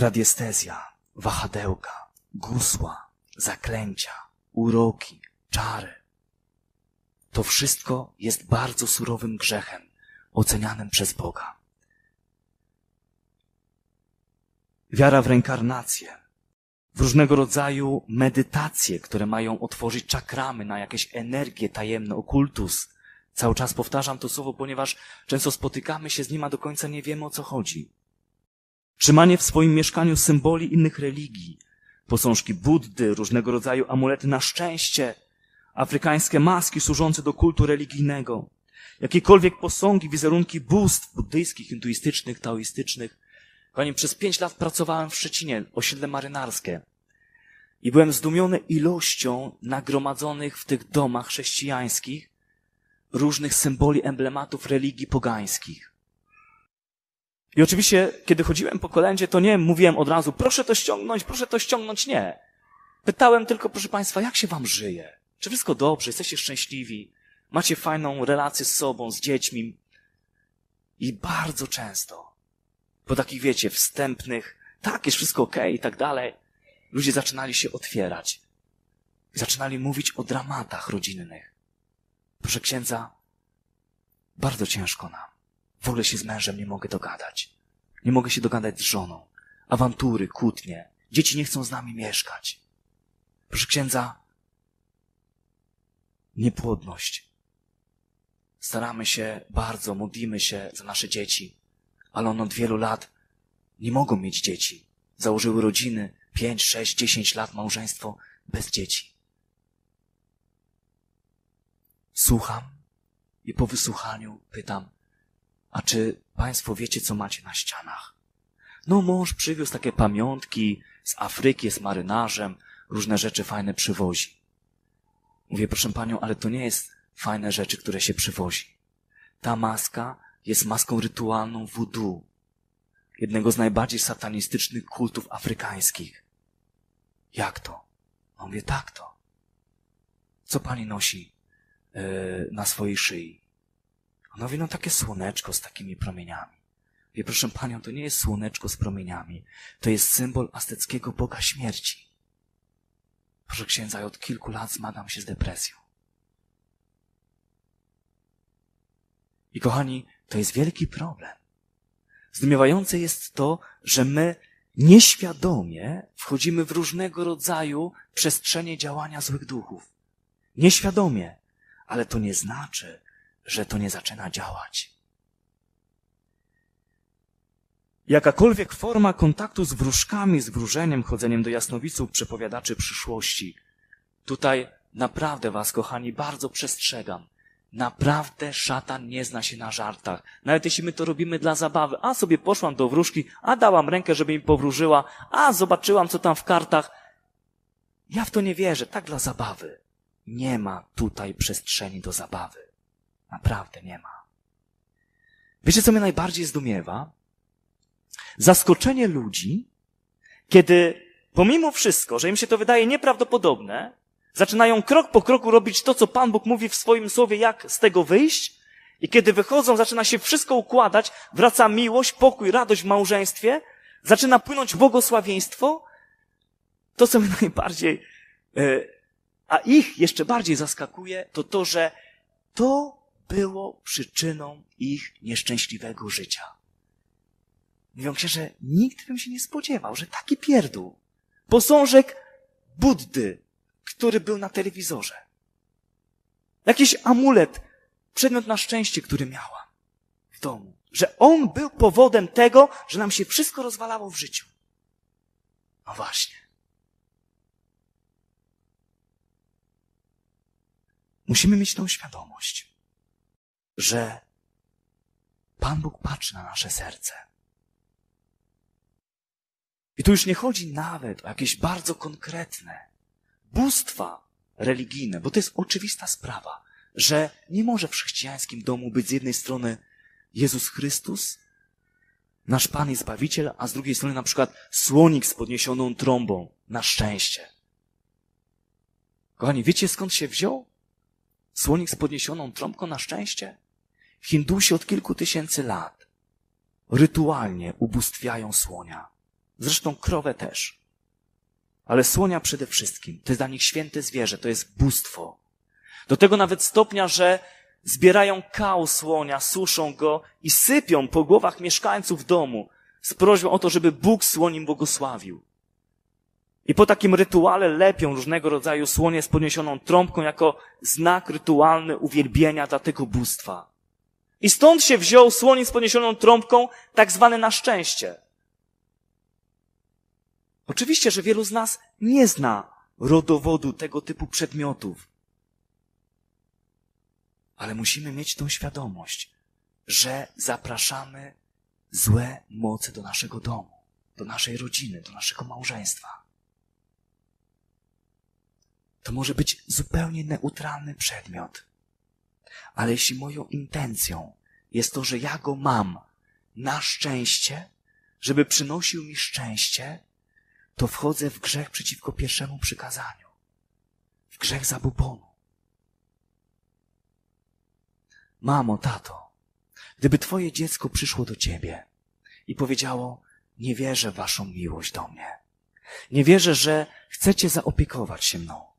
radiestezja, wahadełka, gusła, zaklęcia, uroki, czary. To wszystko jest bardzo surowym grzechem, ocenianym przez Boga. Wiara w reinkarnację, w różnego rodzaju medytacje, które mają otworzyć czakramy na jakieś energie tajemne, okultus. Cały czas powtarzam to słowo, ponieważ często spotykamy się z nim, a do końca nie wiemy o co chodzi. Trzymanie w swoim mieszkaniu symboli innych religii, posążki Buddy, różnego rodzaju amulety na szczęście, afrykańskie maski służące do kultu religijnego, jakiekolwiek posągi, wizerunki bóstw buddyjskich, hinduistycznych, taoistycznych. Kochani, przez pięć lat pracowałem w Szczecinie, osiedle marynarskie. I byłem zdumiony ilością nagromadzonych w tych domach chrześcijańskich różnych symboli, emblematów religii pogańskich. I oczywiście, kiedy chodziłem po kolędzie, to nie mówiłem od razu, proszę to ściągnąć, proszę to ściągnąć, nie. Pytałem tylko, proszę Państwa, jak się Wam żyje? Czy wszystko dobrze? Jesteście szczęśliwi? Macie fajną relację z sobą, z dziećmi? I bardzo często, po takich, wiecie, wstępnych, tak, jest wszystko okej i tak dalej, ludzie zaczynali się otwierać. Zaczynali mówić o dramatach rodzinnych. Proszę księdza, bardzo ciężko nam. W ogóle się z mężem nie mogę dogadać. Nie mogę się dogadać z żoną. Awantury, kłótnie. Dzieci nie chcą z nami mieszkać. Proszę księdza, niepłodność. Staramy się bardzo, modlimy się za nasze dzieci, ale one od wielu lat nie mogą mieć dzieci. Założyły rodziny, pięć, sześć, dziesięć lat małżeństwo bez dzieci. Słucham i po wysłuchaniu pytam, a czy państwo wiecie, co macie na ścianach? No, mąż przywiózł takie pamiątki z Afryki, jest marynarzem, różne rzeczy fajne przywozi. Mówię, proszę panią, ale to nie jest fajne rzeczy, które się przywozi. Ta maska jest maską rytualną voodoo, jednego z najbardziej satanistycznych kultów afrykańskich. Jak to? On mówię, tak to. Co pani nosi yy, na swojej szyi? On mówi, no takie słoneczko z takimi promieniami. Wie, proszę panią, to nie jest słoneczko z promieniami. To jest symbol azteckiego boga śmierci. Proszę księdza, ja od kilku lat zmagam się z depresją. I kochani, to jest wielki problem. Zdumiewające jest to, że my nieświadomie wchodzimy w różnego rodzaju przestrzenie działania złych duchów. Nieświadomie, ale to nie znaczy, że to nie zaczyna działać. Jakakolwiek forma kontaktu z wróżkami, z wróżeniem, chodzeniem do jasnowiców, przepowiadaczy przyszłości. Tutaj naprawdę was, kochani, bardzo przestrzegam. Naprawdę szatan nie zna się na żartach. Nawet jeśli my to robimy dla zabawy. A sobie poszłam do wróżki, a dałam rękę, żeby mi powróżyła, a zobaczyłam, co tam w kartach. Ja w to nie wierzę, tak dla zabawy. Nie ma tutaj przestrzeni do zabawy. Naprawdę nie ma. Wiecie, co mnie najbardziej zdumiewa? Zaskoczenie ludzi, kiedy pomimo wszystko, że im się to wydaje nieprawdopodobne, zaczynają krok po kroku robić to, co Pan Bóg mówi w swoim słowie, jak z tego wyjść, i kiedy wychodzą, zaczyna się wszystko układać, wraca miłość, pokój, radość w małżeństwie, zaczyna płynąć błogosławieństwo, to, co mnie najbardziej, e, a ich jeszcze bardziej zaskakuje, to to, że to było przyczyną ich nieszczęśliwego życia. Mówią księże, nikt bym się nie spodziewał, że taki pierdół, posążek Buddy, który był na telewizorze, jakiś amulet, przedmiot na szczęście, który miała w domu, że on był powodem tego, że nam się wszystko rozwalało w życiu. No właśnie. Musimy mieć tą świadomość, że Pan Bóg patrzy na nasze serce. I tu już nie chodzi nawet o jakieś bardzo konkretne bóstwa religijne, bo to jest oczywista sprawa, że nie może w chrześcijańskim domu być z jednej strony Jezus Chrystus, nasz Pan i Zbawiciel, a z drugiej strony na przykład słonik z podniesioną trąbą, na szczęście. Kochani, wiecie skąd się wziął? Słonik z podniesioną trąbką na szczęście? Hindusi od kilku tysięcy lat rytualnie ubóstwiają słonia Zresztą krowę też. Ale słonia przede wszystkim. To jest dla nich święte zwierzę, to jest bóstwo. Do tego nawet stopnia, że zbierają kał słonia, suszą go i sypią po głowach mieszkańców domu z prośbą o to, żeby Bóg słonim błogosławił. I po takim rytuale lepią różnego rodzaju słonie z podniesioną trąbką jako znak rytualny uwielbienia dla tego bóstwa. I stąd się wziął słoń z podniesioną trąbką, tak zwane na szczęście. Oczywiście, że wielu z nas nie zna rodowodu tego typu przedmiotów. Ale musimy mieć tą świadomość, że zapraszamy złe moce do naszego domu, do naszej rodziny, do naszego małżeństwa. To może być zupełnie neutralny przedmiot. Ale jeśli moją intencją jest to, że ja go mam na szczęście, żeby przynosił mi szczęście, to wchodzę w grzech przeciwko pierwszemu przykazaniu. W grzech zabubonu. Mamo, tato, gdyby twoje dziecko przyszło do ciebie i powiedziało, nie wierzę w waszą miłość do mnie. Nie wierzę, że chcecie zaopiekować się mną.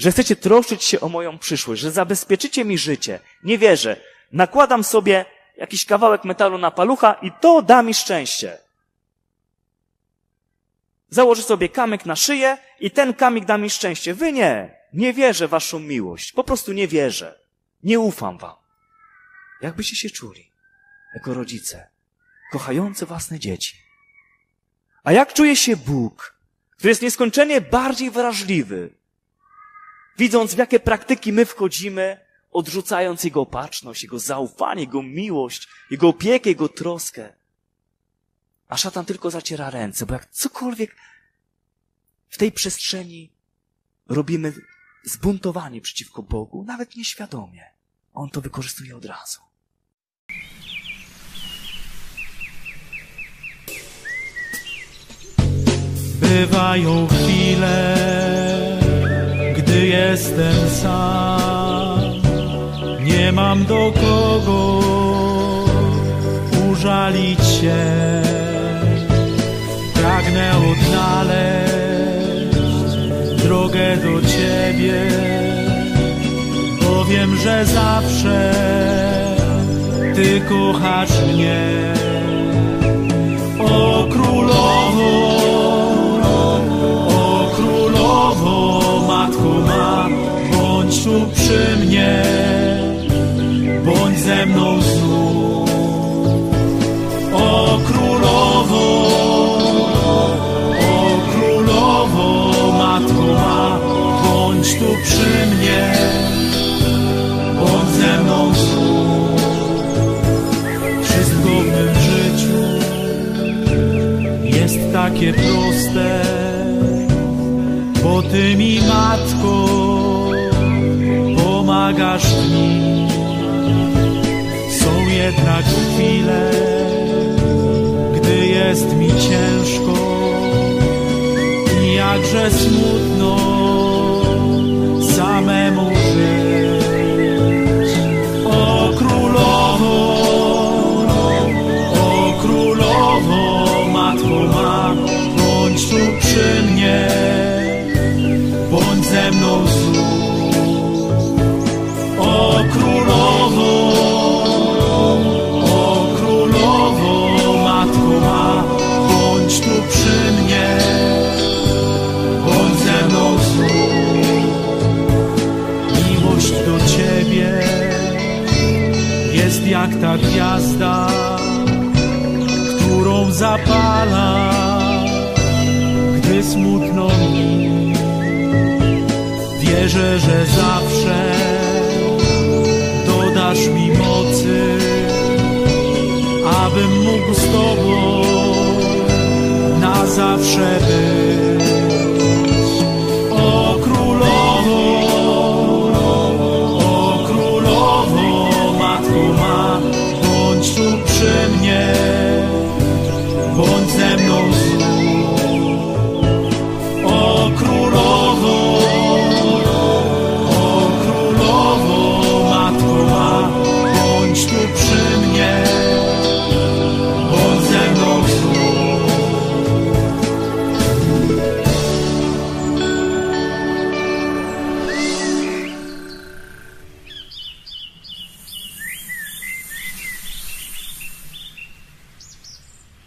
Że chcecie troszczyć się o moją przyszłość, że zabezpieczycie mi życie. Nie wierzę. Nakładam sobie jakiś kawałek metalu na palucha i to da mi szczęście. Założę sobie kamyk na szyję i ten kamyk da mi szczęście. Wy nie. Nie wierzę waszą miłość. Po prostu nie wierzę. Nie ufam wam. Jakbyście się czuli jako rodzice, kochający własne dzieci? A jak czuje się Bóg, który jest nieskończenie bardziej wrażliwy, widząc w jakie praktyki my wchodzimy, odrzucając Jego opatrzność, Jego zaufanie, Jego miłość, Jego opiekę, Jego troskę. A szatan tylko zaciera ręce, bo jak cokolwiek w tej przestrzeni robimy zbuntowanie przeciwko Bogu, nawet nieświadomie, on to wykorzystuje od razu. Bywają chwile, jestem sam. Nie mam do kogo użalić się. Pragnę odnaleźć drogę do Ciebie, bo wiem, że zawsze Ty kochasz mnie. Przy mnie, bądź ze mną znów. O królowo, o królowo, matko ma, bądź tu przy mnie, bądź ze mną znów. Wszystko w życiu jest takie proste, bo Ty mi, Matko, pomagasz. Są jednak chwile, gdy jest mi ciężko i jakże smutno zapala, gdy smutno mi. Wierzę, że zawsze dodasz mi mocy, abym mógł z Tobą na zawsze być.